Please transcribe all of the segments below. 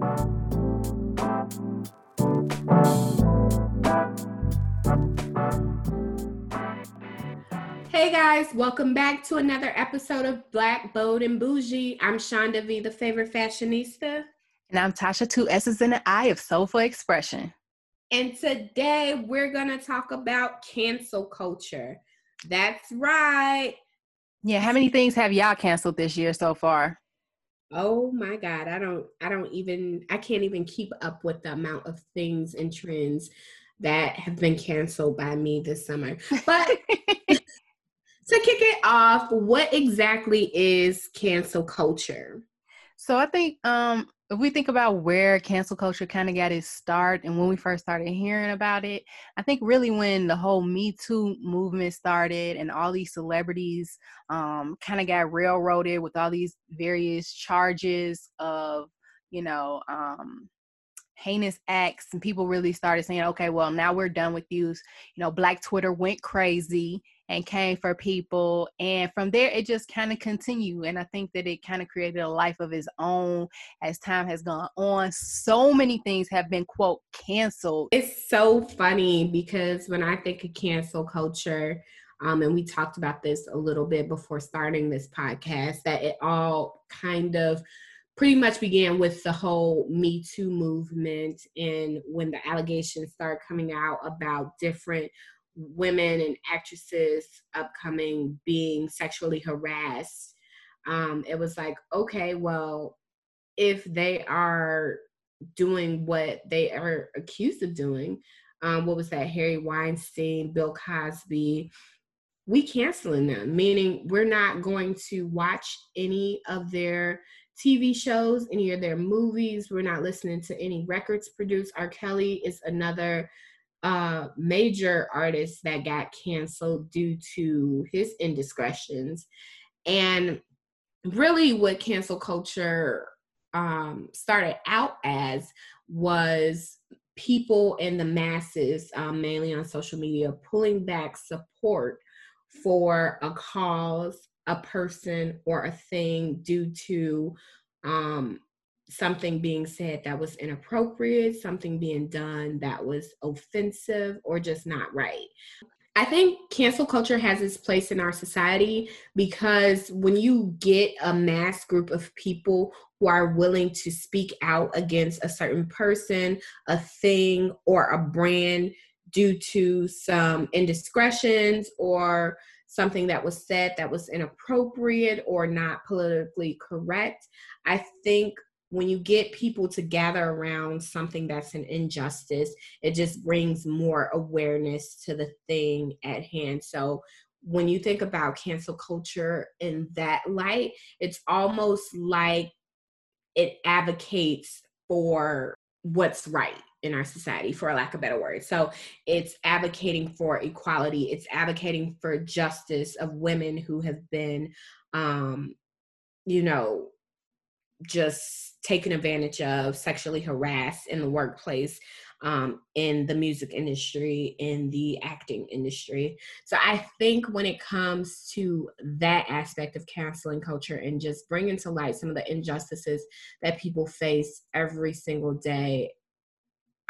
Hey guys, welcome back to another episode of Black Bold and Bougie. I'm Shonda V, the favorite fashionista. And I'm Tasha, two S's in the eye of soulful expression. And today we're going to talk about cancel culture. That's right. Yeah, how many things have y'all canceled this year so far? Oh my god, I don't I don't even I can't even keep up with the amount of things and trends that have been canceled by me this summer. But to kick it off, what exactly is cancel culture? So I think um if we think about where cancel culture kind of got its start and when we first started hearing about it, I think really when the whole Me Too movement started and all these celebrities um, kind of got railroaded with all these various charges of, you know, um, heinous acts and people really started saying okay well now we're done with you you know black twitter went crazy and came for people and from there it just kind of continued and i think that it kind of created a life of its own as time has gone on. So many things have been quote canceled. It's so funny because when i think of cancel culture um, and we talked about this a little bit before starting this podcast that it all kind of pretty much began with the whole Me Too movement and when the allegations started coming out about different women and actresses upcoming being sexually harassed. Um, it was like, okay, well, if they are doing what they are accused of doing, um, what was that? Harvey Weinstein, Bill Cosby, we canceling them, meaning we're not going to watch any of their TV shows, any of their movies. We're not listening to any records produced. R. Kelly is another uh, major artist that got canceled due to his indiscretions. And really, what cancel culture um, started out as was people in the masses, um, mainly on social media, pulling back support for a cause a person or a thing due to um, something being said that was inappropriate, something being done that was offensive or just not right. I think cancel culture has its place in our society because when you get a mass group of people who are willing to speak out against a certain person, a thing, or a brand due to some indiscretions or something that was said that was inappropriate or not politically correct. I think when you get people to gather around something that's an injustice, it just brings more awareness to the thing at hand. So when you think about cancel culture in that light, it's almost like it advocates for what's right in our society for a lack of better word so it's advocating for equality it's advocating for justice of women who have been um you know just taken advantage of sexually harassed in the workplace um, in the music industry in the acting industry so i think when it comes to that aspect of canceling culture and just bringing to light some of the injustices that people face every single day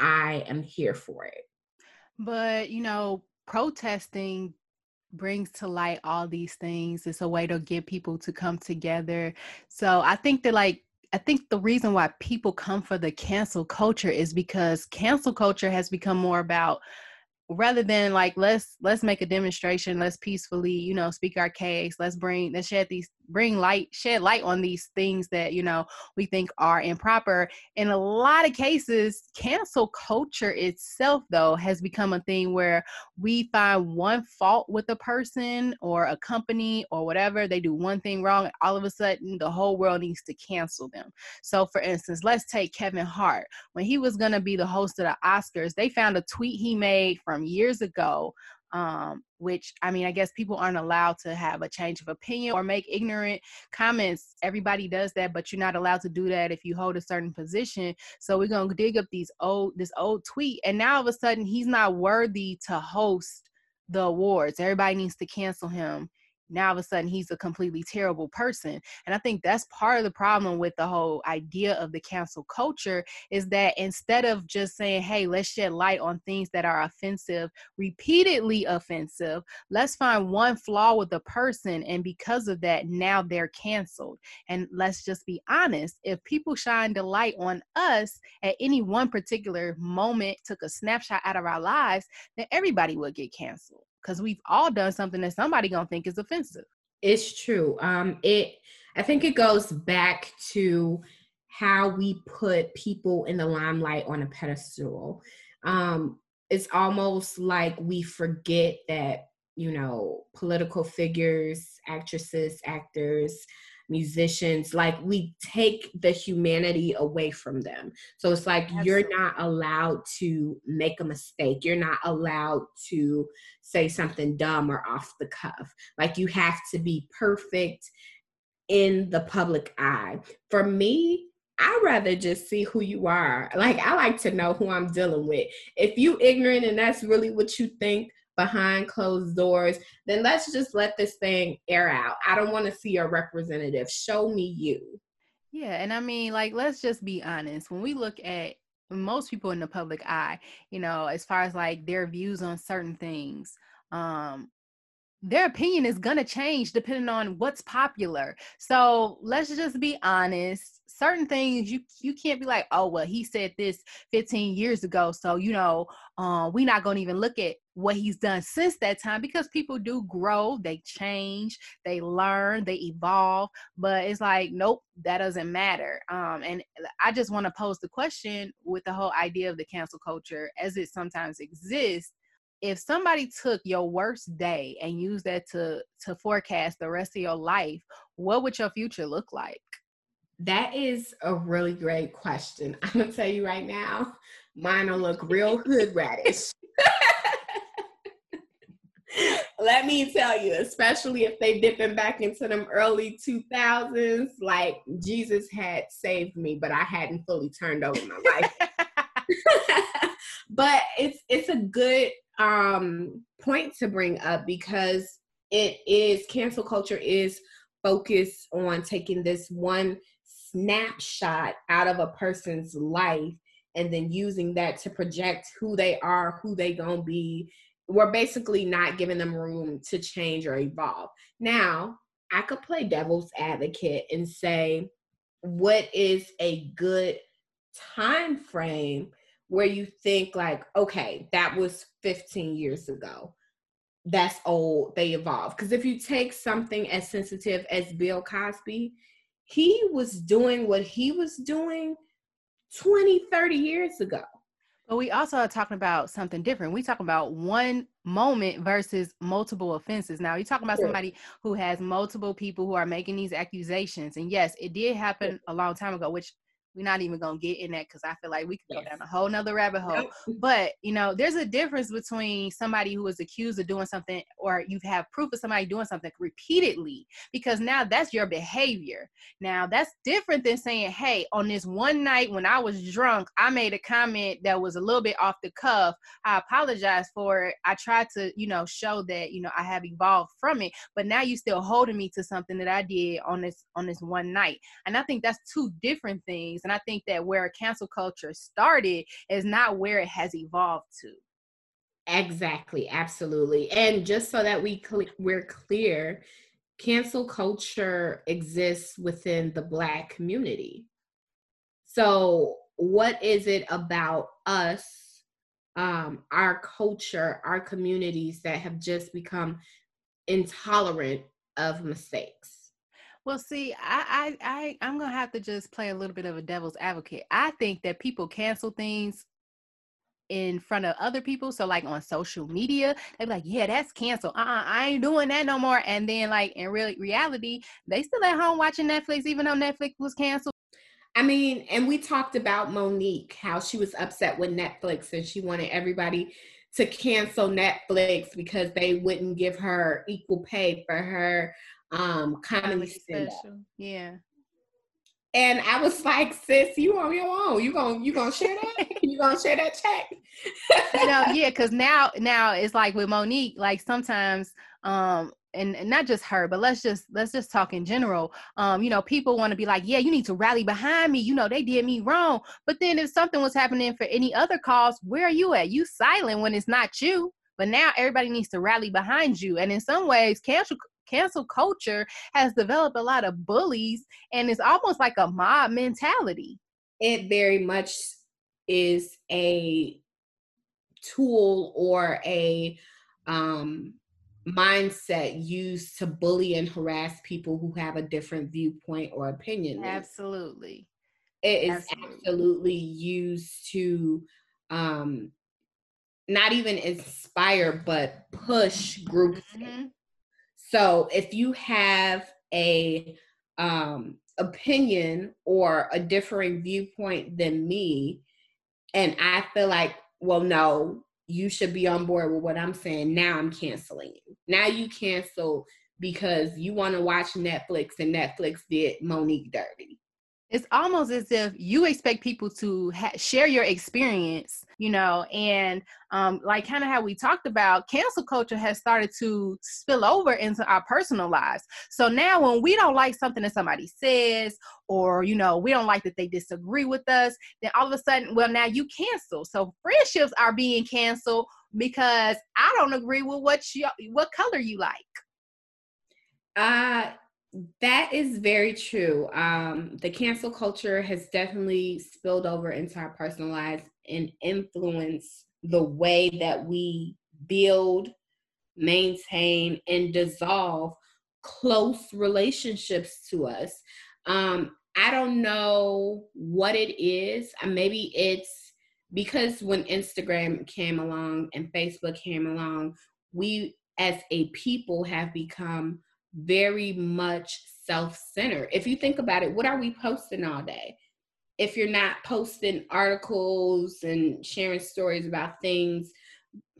I am here for it. But, you know, protesting brings to light all these things. It's a way to get people to come together. So I think that, like, I think the reason why people come for the cancel culture is because cancel culture has become more about rather than like let's let's make a demonstration let's peacefully you know speak our case let's bring let's shed these bring light shed light on these things that you know we think are improper. In a lot of cases cancel culture itself though has become a thing where we find one fault with a person or a company or whatever they do one thing wrong all of a sudden the whole world needs to cancel them. So for instance let's take kevin hart. When he was going to be the host of the oscars they found a tweet he made from years ago um, which I mean, I guess people aren't allowed to have a change of opinion or make ignorant comments. Everybody does that, but you're not allowed to do that if you hold a certain position. So we're gonna dig up these old this old tweet, and now all of a sudden he's not worthy to host the awards. Everybody needs to cancel him. Now of a sudden he's a completely terrible person. And i think that's part of the problem with the whole idea of the cancel culture is that instead of just saying hey let's shed light on things that are offensive repeatedly offensive let's find one flaw with a person and because of that now they're canceled. And let's just be honest if people shine the light on us at any one particular moment took a snapshot out of our lives then everybody would get canceled because we've all done something that somebody gonna think is offensive. It's true. Um, it I think it goes back to how we put people in the limelight on a pedestal. Um, it's almost like we forget that you know political figures, actresses, actors, musicians like we take the humanity away from them so it's like Absolutely. you're not allowed to make a mistake you're not allowed to say something dumb or off the cuff like you have to be perfect in the public eye for me I'd rather just see who you are. Like I like to know who I'm dealing with. If you ignorant and that's really what you think, behind closed doors, then let's just let this thing air out. I don't want to see a representative. Show me you. Yeah, and I mean, like, let's just be honest. When we look at most people in the public eye, you know, as far as like their views on certain things, um, their opinion is going to change depending on what's popular. So let's just be honest certain things you you can't be like oh well he said this 15 years ago so you know uh, we're not going to even look at what he's done since that time because people do grow they change they learn they evolve but it's like nope that doesn't matter um, and i just want to pose the question with the whole idea of the cancel culture as it sometimes exists if somebody took your worst day and used that to to forecast the rest of your life what would your future look like that is a really great question. I'm gonna tell you right now, mine will look real hood radish. Let me tell you, especially if they dipping back into them early 2000s, like Jesus had saved me, but I hadn't fully turned over my life. But it's it's a good um point to bring up because it is cancel culture is focused on taking this one snapshot out of a person's life and then using that to project who they are, who they gonna be. We're basically not giving them room to change or evolve. Now, I could play devil's advocate and say, what is a good time frame where you think like, okay, that was 15 years ago. That's old, they evolve. Because if you take something as sensitive as Bill Cosby, he was doing what he was doing 20, 30 years ago. But we also are talking about something different. We talk about one moment versus multiple offenses. Now, you're talking about somebody who has multiple people who are making these accusations. And yes, it did happen a long time ago, which we're not even gonna get in that because I feel like we could go down a whole nother rabbit hole. But you know, there's a difference between somebody who is accused of doing something or you have proof of somebody doing something repeatedly because now that's your behavior. Now that's different than saying, Hey, on this one night when I was drunk, I made a comment that was a little bit off the cuff. I apologize for it. I tried to, you know, show that, you know, I have evolved from it, but now you're still holding me to something that I did on this on this one night. And I think that's two different things things. And I think that where cancel culture started is not where it has evolved to. Exactly, absolutely. And just so that we cl- we're clear, cancel culture exists within the black community. So, what is it about us, um, our culture, our communities that have just become intolerant of mistakes? Well, see, I, I, I, I'm gonna have to just play a little bit of a devil's advocate. I think that people cancel things in front of other people. So, like on social media, they're like, "Yeah, that's canceled. Uh-uh, I ain't doing that no more." And then, like in real reality, they still at home watching Netflix, even though Netflix was canceled. I mean, and we talked about Mo'Nique, how she was upset with Netflix and she wanted everybody to cancel Netflix because they wouldn't give her equal pay for her um comedy special. Yeah. And I was like, sis, you on your own. You gonna you gonna share that? you gonna share that check? you know, yeah, because now now it's like with Mo'Nique, like sometimes um and, and not just her but let's just let's just talk in general um you know people want to be like yeah you need to rally behind me you know they did me wrong but then if something was happening for any other cause where are you at you silent when it's not you but now everybody needs to rally behind you and in some ways cancel cancel culture has developed a lot of bullies and it's almost like a mob mentality it very much is a tool or a um mindset used to bully and harass people who have a different viewpoint or opinion. Absolutely. It is absolutely, absolutely used to um not even inspire but push groups. Mm-hmm. So if you have a um opinion or a differing viewpoint than me and I feel like well no you should be on board with what I'm saying. Now I'm canceling you. Now you cancel because you want to watch Netflix and Netflix did Mo'Nique dirty. It's almost as if you expect people to ha- share your experience, you know, and um, like kind of how we talked about, cancel culture has started to spill over into our personal lives. So now, when we don't like something that somebody says, or you know, we don't like that they disagree with us, then all of a sudden, well, now you cancel. So friendships are being canceled because I don't agree with what you, what color you like. Uh that is very true. Um, the cancel culture has definitely spilled over into our personal lives and influenced the way that we build, maintain, and dissolve close relationships to us. Um, I don't know what it is. Uh, maybe it's because when Instagram came along and Facebook came along, we as a people have become very much self-centered. If you think about it, what are we posting all day? If you're not posting articles and sharing stories about things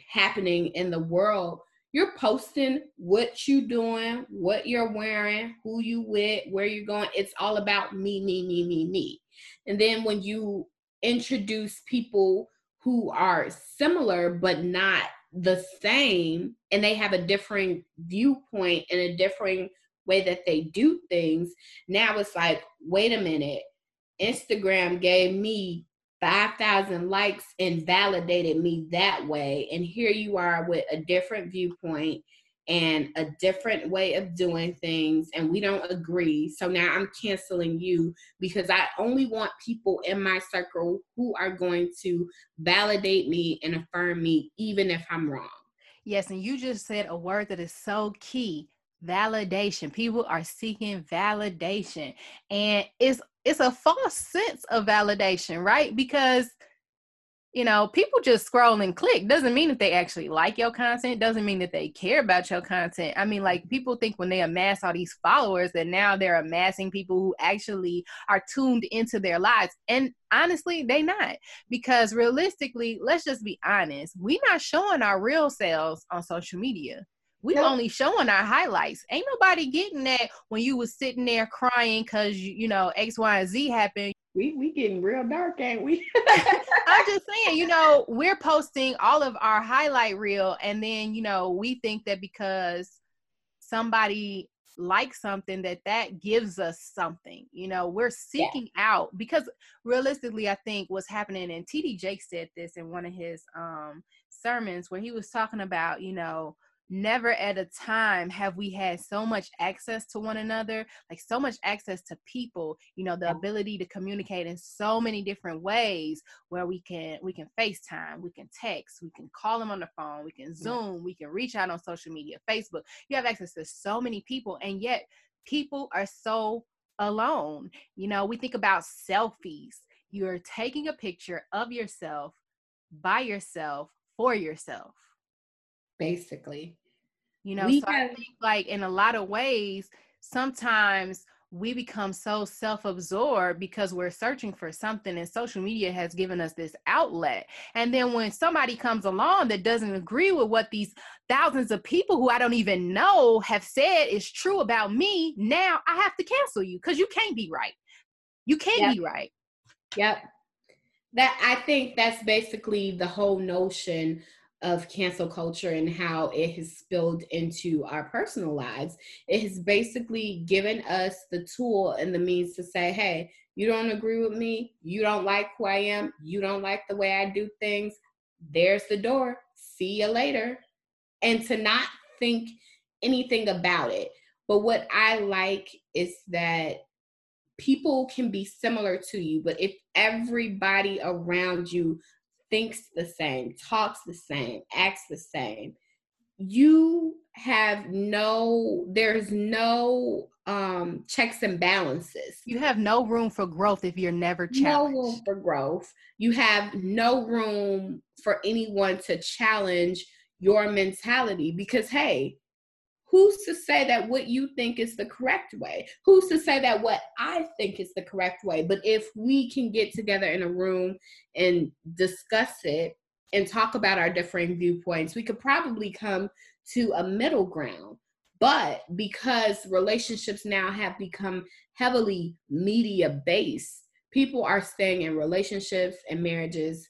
happening in the world, you're posting what you're doing, what you're wearing, who you with, where you're going. It's all about me, me, me, me, me. And then when you introduce people who are similar but not the same and they have a different viewpoint and a different way that they do things. Now it's like wait a minute instagram gave me 5000 likes and validated me that way and here you are with a different viewpoint and a different way of doing things and we don't agree. So now i'm canceling you because i only want people in my circle who are going to validate me and affirm me even if i'm wrong. Yes and you just said a word that is so key validation. People are seeking validation and it's it's a false sense of validation right? Because you know, people just scroll and click doesn't mean that they actually like your content, doesn't mean that they care about your content. I mean, like people think when they amass all these followers that now they're amassing people who actually are tuned into their lives. And honestly, they not. Because realistically, let's just be honest, we not showing our real selves on social media. We nope. only showing our highlights. Ain't nobody getting that when you was sitting there crying because you, you know X, Y, and Z happened we we getting real dark, ain't we? I'm just saying, you know, we're posting all of our highlight reel, and then you know we think that because somebody likes something that that gives us something. You know, we're seeking yeah. out because realistically, I think what's happening, and TD Jake said this in one of his um sermons where he was talking about, you know never at a time have we had so much access to one another like so much access to people you know the ability to communicate in so many different ways where we can we can facetime we can text we can call them on the phone we can zoom we can reach out on social media facebook. You have access to so many people and yet people are so alone. You know we think about selfies. You're taking a picture of yourself by yourself for yourself. Basically you know we so have- i think like in a lot of ways sometimes we become so self-absorbed because we're searching for something and social media has given us this outlet. And then when somebody comes along that doesn't agree with what these thousands of people who i don't even know have said is true about me now i have to cancel you because you can't be right. You can't yep. be right. Yep. That i think that's basically the whole notion of cancel culture and how it has spilled into our personal lives. It has basically given us the tool and the means to say, hey, you don't agree with me, you don't like who I am, you don't like the way I do things. There's the door. See you later. And to not think anything about it. But what I like is that people can be similar to you, but if everybody around you thinks the same, talks the same, acts the same, you have no there's no um checks and balances. You have no room for growth if you're never challenged no room for growth. You have no room for anyone to challenge your mentality because hey who's to say that what you think is the correct way? Who's to say that what i think is the correct way? But if we can get together in a room and discuss it and talk about our differing viewpoints we could probably come to a middle ground. But because relationships now have become heavily media based people are staying in relationships and marriages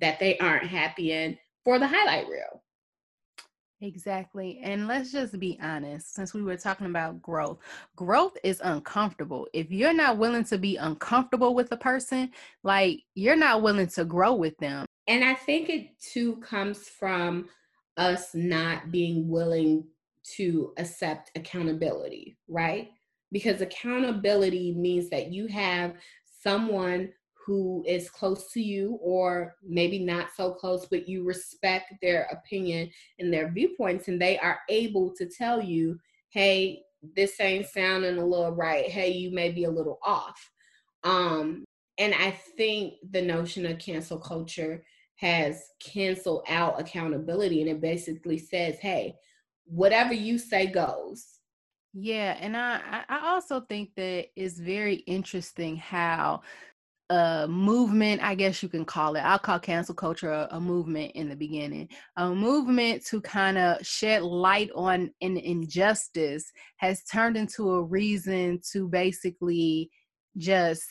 that they aren't happy in for the highlight reel Exactly. And let's just be honest, since we were talking about growth, growth is uncomfortable. If you're not willing to be uncomfortable with a person, like you're not willing to grow with them. And I think it too comes from us not being willing to accept accountability, right? Because accountability means that you have someone who is close to you or maybe not so close but you respect their opinion and their viewpoints and they are able to tell you hey this ain't sounding a little right. Hey you may be a little off. Um and i think the notion of cancel culture has canceled out accountability and it basically says hey whatever you say goes. Yeah and i i also think that it's very interesting how a movement, I guess you can call it. I'll call cancel culture a, a movement in the beginning. A movement to kind of shed light on an injustice has turned into a reason to basically just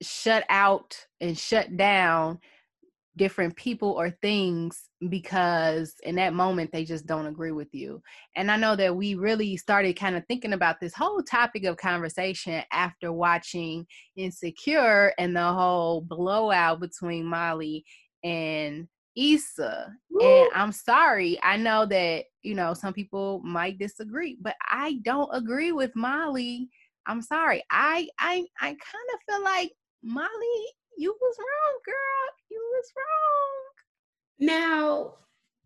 shut out and shut down different people or things because in that moment they just don't agree with you. And I know that we really started kind of thinking about this whole topic of conversation after watching Insecure and the whole blowout between Molly and Issa. Woo. And I'm sorry, I know that, you know, some people might disagree, but I don't agree with Molly. I'm sorry. I I I kind of feel like Molly you was wrong, girl. You was wrong. Now,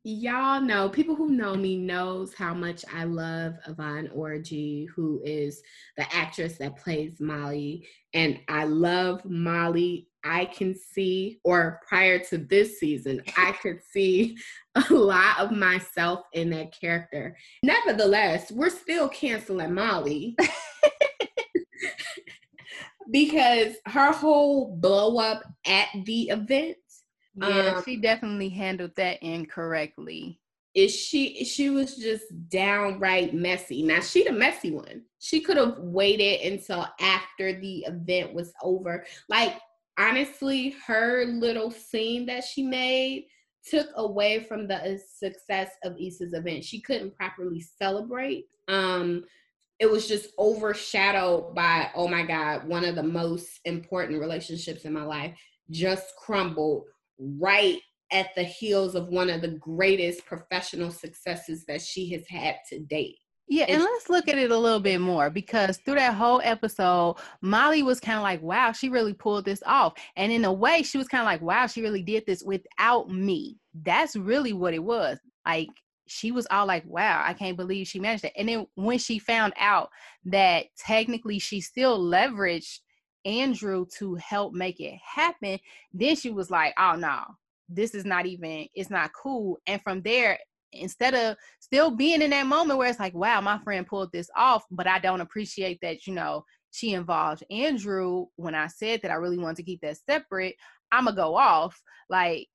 y'all know, people who know me knows how much I love Yvonne Orji, who is the actress that plays Molly. And I love Molly. I can see, or prior to this season, I could see a lot of myself in that character. Nevertheless, we're still canceling Molly. because her whole blow up at the event. Yeah, um, she definitely handled that incorrectly. Is she she was just downright messy. Now she the messy one. She could have waited until after the event was over. Like honestly, her little scene that she made took away from the success of Issa's event. She couldn't properly celebrate. Um, it was just overshadowed by oh my god one of the most important relationships in my life just crumbled right at the heels of one of the greatest professional successes that she has had to date yeah, and let's look at it a little bit more because through that whole episode, Molly was kind of like, wow, she really pulled this off. And in a way, she was kind of like, wow, she really did this without me. That's really what it was. Like, she was all like, wow, I can't believe she managed it. And then when she found out that technically she still leveraged Andrew to help make it happen, then she was like, oh no, this is not even, it's not cool. And from there, instead of still being in that moment where it's like, wow, my friend pulled this off, but I don't appreciate that, you know, she involved Andrew when I said that I really wanted to keep that separate, I'm gonna go off. Like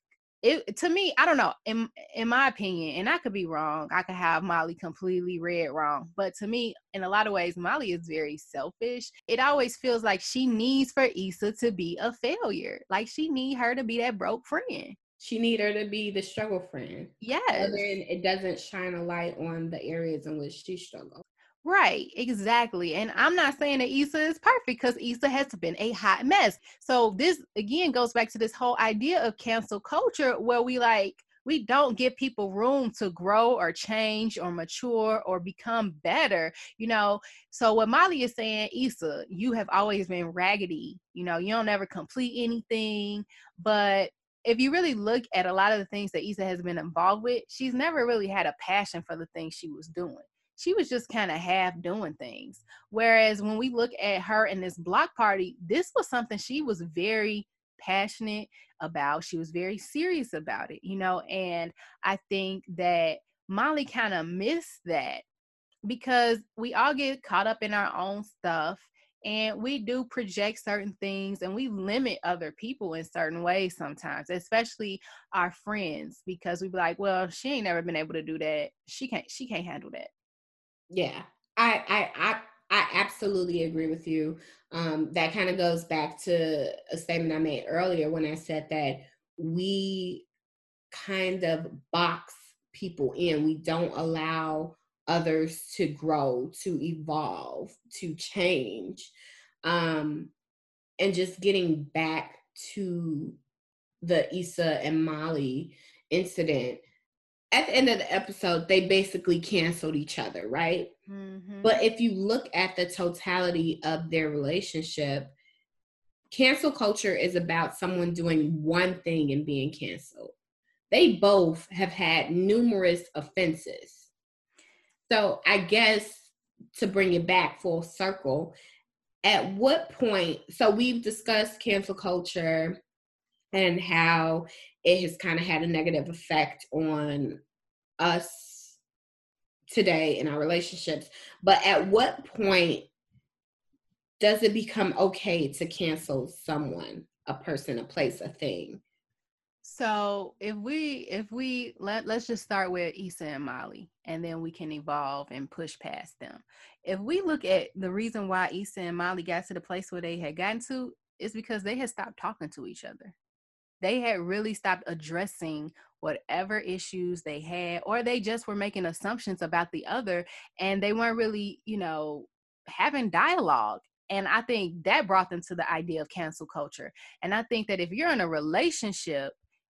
it to me, I don't know. In in my opinion, and I could be wrong. I could have Molly completely read wrong, but to me, in a lot of ways, Molly is very selfish. It always feels like she needs for Issa to be a failure. Like she need her to be that broke friend. She need her to be the struggle friend. Yes. And then it doesn't shine a light on the areas in which she struggles. Right, exactly. And I'm not saying that Issa is perfect because Issa has been a hot mess. So this again goes back to this whole idea of cancel culture where we like we don't give people room to grow or change or mature or become better, you know. So what Molly is saying, Issa, you have always been raggedy, you know, you don't ever complete anything, but if you really look at a lot of the things that Issa has been involved with, she's never really had a passion for the things she was doing she was just kind of half doing things. Whereas when we look at her in this block party, this was something she was very passionate about. She was very serious about it, you know, and I think that Molly kind of missed that because we all get caught up in our own stuff and we do project certain things and we limit other people in certain ways sometimes especially our friends because we be like well she ain't never been able to do that she can't she can't handle that yeah, I I I I absolutely agree with you. Um, that kind of goes back to a statement I made earlier when I said that we kind of box people in. We don't allow others to grow, to evolve, to change. Um, and just getting back to the Issa and Molly incident, at the end of the episode, they basically canceled each other, right? Mm-hmm. But if you look at the totality of their relationship, cancel culture is about someone doing one thing and being canceled. They both have had numerous offenses. So I guess to bring it back full circle, at what point, so we've discussed cancel culture and how it has kind of had a negative effect on us today in our relationships. But at what point does it become okay to cancel someone, a person, a place, a thing? So if we if we let let's just start with Issa and Molly and then we can evolve and push past them. If we look at the reason why Issa and Molly got to the place where they had gotten to is because they had stopped talking to each other they had really stopped addressing whatever issues they had or they just were making assumptions about the other and they weren't really you know having dialogue and i think that brought them to the idea of cancel culture and i think that if you're in a relationship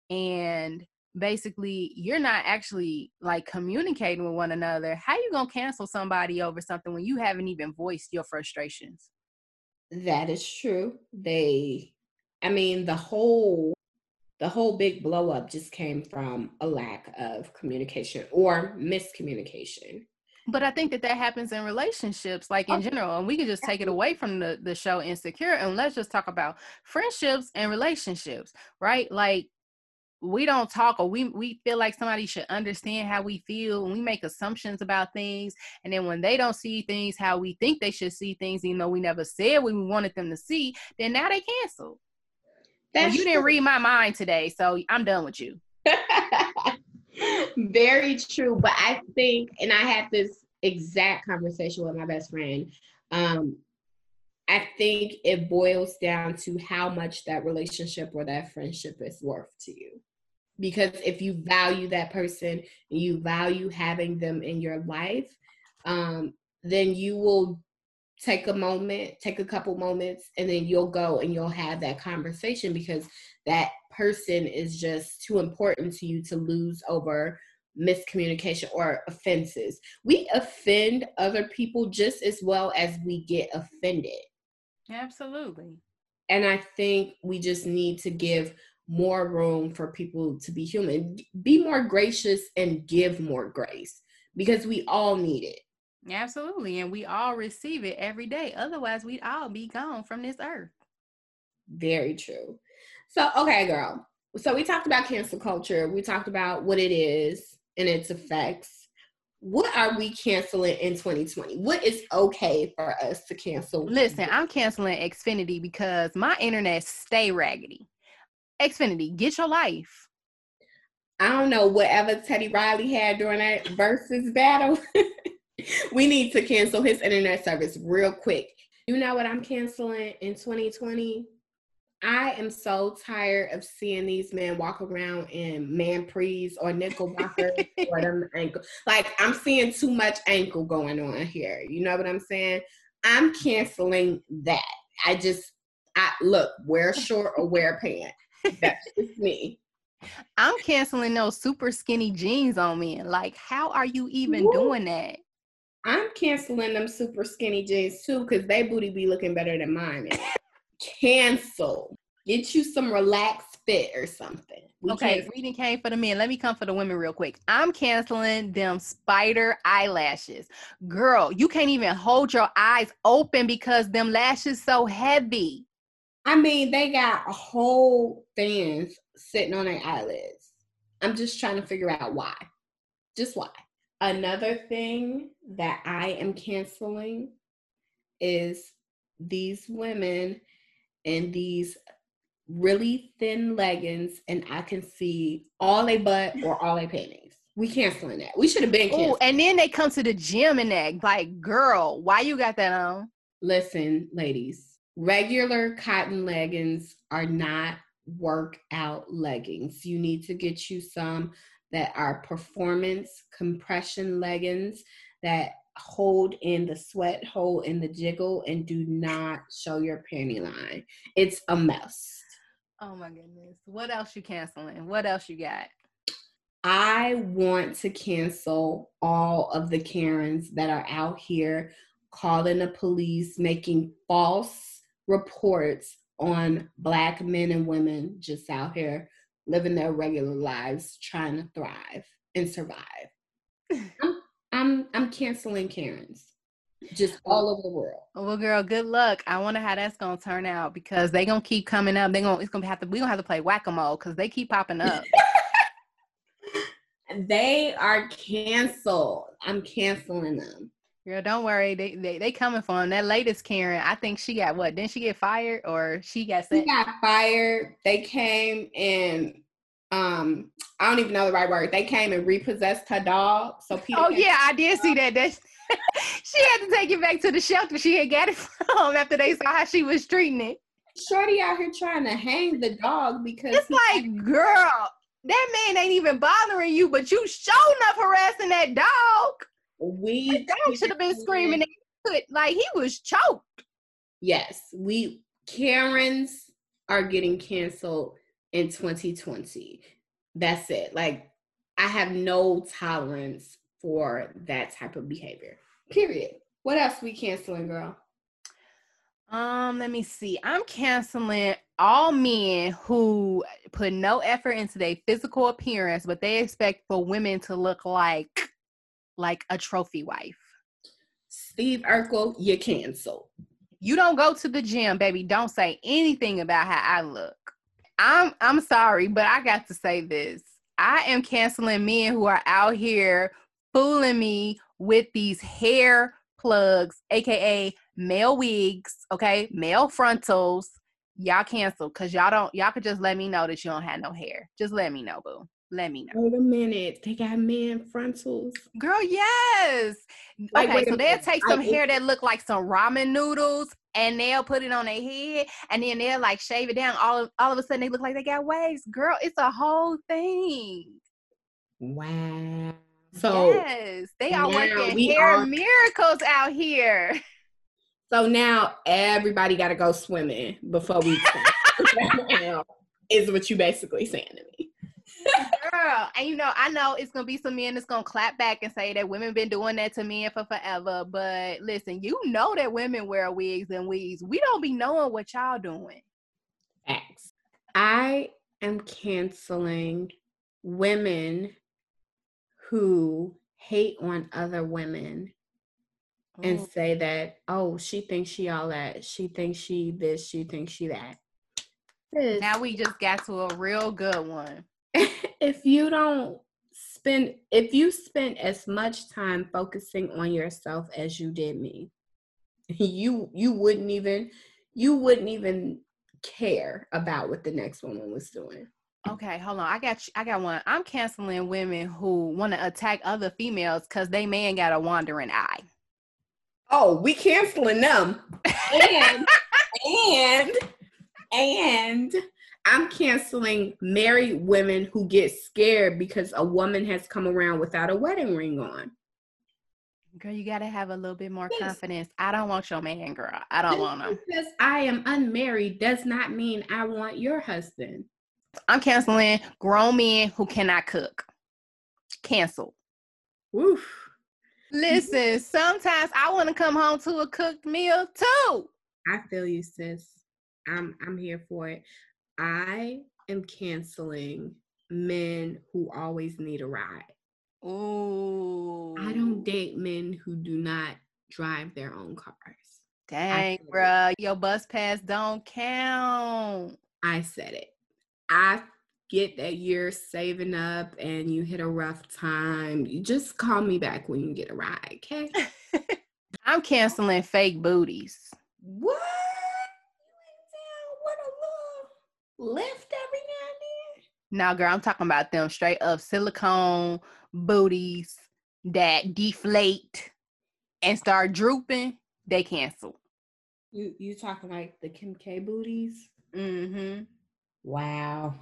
and basically you're not actually like communicating with one another how you gonna cancel somebody over something when you haven't even voiced your frustrations? That is true. They i mean the whole the whole big blow up just came from a lack of communication or miscommunication. But i think that that happens in relationships like in okay. general and we can just take it away from the, the show insecure and let's just talk about friendships and relationships right? Like we don't talk or we we feel like somebody should understand how we feel and we make assumptions about things and then when they don't see things how we think they should see things even though we never said we wanted them to see then now they cancel well, you didn't read my mind today, so I'm done with you. Very true. But I think, and I had this exact conversation with my best friend. Um, I think it boils down to how much that relationship or that friendship is worth to you. Because if you value that person and you value having them in your life, um, then you will take a moment, take a couple moments, and then you'll go and you'll have that conversation because that person is just too important to you to lose over miscommunication or offenses. We offend other people just as well as we get offended. Absolutely. And I think we just need to give more room for people to be human, be more gracious and give more grace because we all need it. Absolutely. And we all receive it every day. Otherwise, we'd all be gone from this earth. Very true. So, okay, girl. So, we talked about cancel culture. We talked about what it is and its effects. What are we canceling in 2020? What is okay for us to cancel? Listen, I'm canceling Xfinity because my internet stay raggedy. Xfinity, get your life. I don't know whatever Teddy Riley had during that Verzuz battle. we need to cancel his internet service real quick. You know what I'm canceling in 2020? I am so tired of seeing these men walk around in manpris or knickerbockers or them ankle. Like I'm seeing too much ankle going on here. You know what I'm saying? I'm canceling that. I just I look, wear short or wear pants. That's just me. I'm canceling those super skinny jeans on me. Like, how are you even Woo. doing that? I'm canceling them super skinny jeans too, because they booty be looking better than mine. Cancel. Get you some relaxed fit or something. We okay, reading came for the men. Let me come for the women real quick. I'm canceling them spider eyelashes. Girl, you can't even hold your eyes open because them lashes so heavy. I mean, they got whole fans sitting on their eyelids. I'm just trying to figure out why. Just why. Another thing that I am canceling is these women in these really thin leggings and I can see all they butt or all they panties. We canceling that. We should have been canceling. and then they come to the gym and that like, girl, why you got that on? Listen, ladies, regular cotton leggings are not workout leggings. You need to get you some that are performance compression leggings that hold in the sweat, hold in the jiggle, and do not show your panty line. It's a mess. Oh my goodness. What else you canceling? What else you got? I want to cancel all of the Karens that are out here calling the police, making false reports on black men and women just out here living their regular lives, trying to thrive and survive. I'm, I'm I'm canceling Karens just all over the world. Well, girl, good luck. I wonder how that's gonna turn out because they gonna keep coming up. They gonna it's gonna have to we gonna have to play whack a mole because they keep popping up. they are canceled. I'm canceling them. Girl, don't worry. They they they coming for him. That latest Karen, I think she got what? Didn't she get fired or she got sent? She got fired. They came and um I don't even know the right word. They came and repossessed her dog. So Peter Oh yeah, I did see that. That she had to take it back to the shelter she had got it from after they saw how she was treating it. Shorty out here trying to hang the dog because it's like, girl, that man ain't even bothering you, but you showing up harassing that dog. We that should have been screaming like he was choked. Yes, we Karens are getting canceled in 2020. That's it. Like I have no tolerance for that type of behavior. Period. What else we canceling, girl? Um, let me see. I'm canceling all men who put no effort into their physical appearance, but they expect for women to look like like a trophy wife. Steve Urkel, you cancel. You don't go to the gym, baby. Don't say anything about how I look. I'm I'm sorry, but I got to say this. I am canceling men who are out here fooling me with these hair plugs, aka male wigs, okay, male frontals. Y'all cancel because y'all don't y'all could just let me know that you don't have no hair. Just let me know, boo. Let me know. Wait a minute. They got men frontals. Girl, yes. Like, okay, so they'll take some I, hair that look like some ramen noodles and they'll put it on their head and then they'll like shave it down. All of, all of a sudden they look like they got waves. Girl, it's a whole thing. Wow. So yes, they are working hair are, miracles out here. So now everybody got to go swimming before we. is what you basically saying to me. Girl, and you know, I know it's gonna be some men that's gonna clap back and say that women been doing that to men for forever. But listen, you know that women wear wigs and weaves. We don't be knowing what y'all doing. Facts. I am canceling women who hate on other women oh. and mm. say that, oh, she thinks she all that. She thinks she this, she thinks she that. Now we just got to a real good one. if you don't spend if you spend as much time focusing on yourself as you did me, you you wouldn't even you wouldn't even care about what the next woman was doing. Okay, hold on. I got you. I got one. I'm canceling women who want to attack other females because they man got a wandering eye. Oh, we canceling them. and and and I'm canceling married women who get scared because a woman has come around without a wedding ring on. Girl, you gotta have a little bit more yes. confidence. I don't want your man, girl. I don't want him. Because I am unmarried does not mean I want your husband. I'm canceling grown men who cannot cook. Cancel. Woof. Listen, sometimes I want to come home to a cooked meal too. I feel you, sis. I'm I'm here for it. I am canceling men who always need a ride. Oh. I don't date men who do not drive their own cars. Dang, bruh, your bus pass don't count. I said it. I get that you're saving up and you hit a rough time. You just call me back when you get a ride, okay? I'm canceling fake booties. What? What a little lift every now and then. Now, girl, I'm talking about them straight up silicone booties that deflate and start drooping. They cancel. You you talking like the Kim K booties? Mm-hmm. Wow.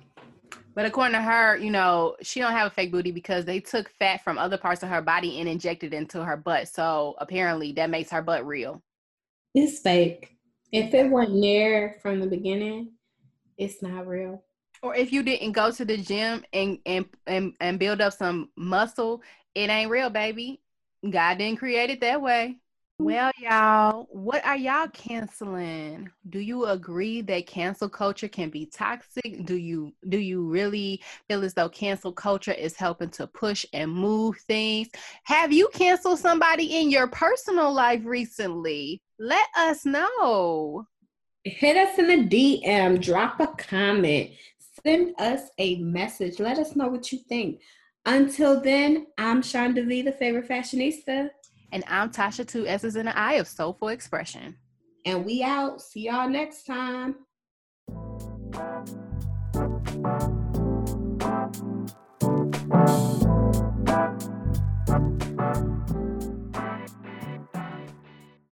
But according to her, you know, she don't have a fake booty because they took fat from other parts of her body and injected into her butt. So apparently that makes her butt real. It's fake. If it wasn't there from the beginning, it's not real. Or if you didn't go to the gym and and and, and build up some muscle, it ain't real, baby. God didn't create it that way. Well, y'all, what are y'all canceling? Do you agree that cancel culture can be toxic? Do you do you really feel as though cancel culture is helping to push and move things? Have you canceled somebody in your personal life recently? Let us know hit us in the DM, drop a comment, send us a message. Let us know what you think. Until then, I'm Shonda Lee, the favorite fashionista. And I'm Tasha, two S's in the eye of soulful expression. And we out. See y'all next time.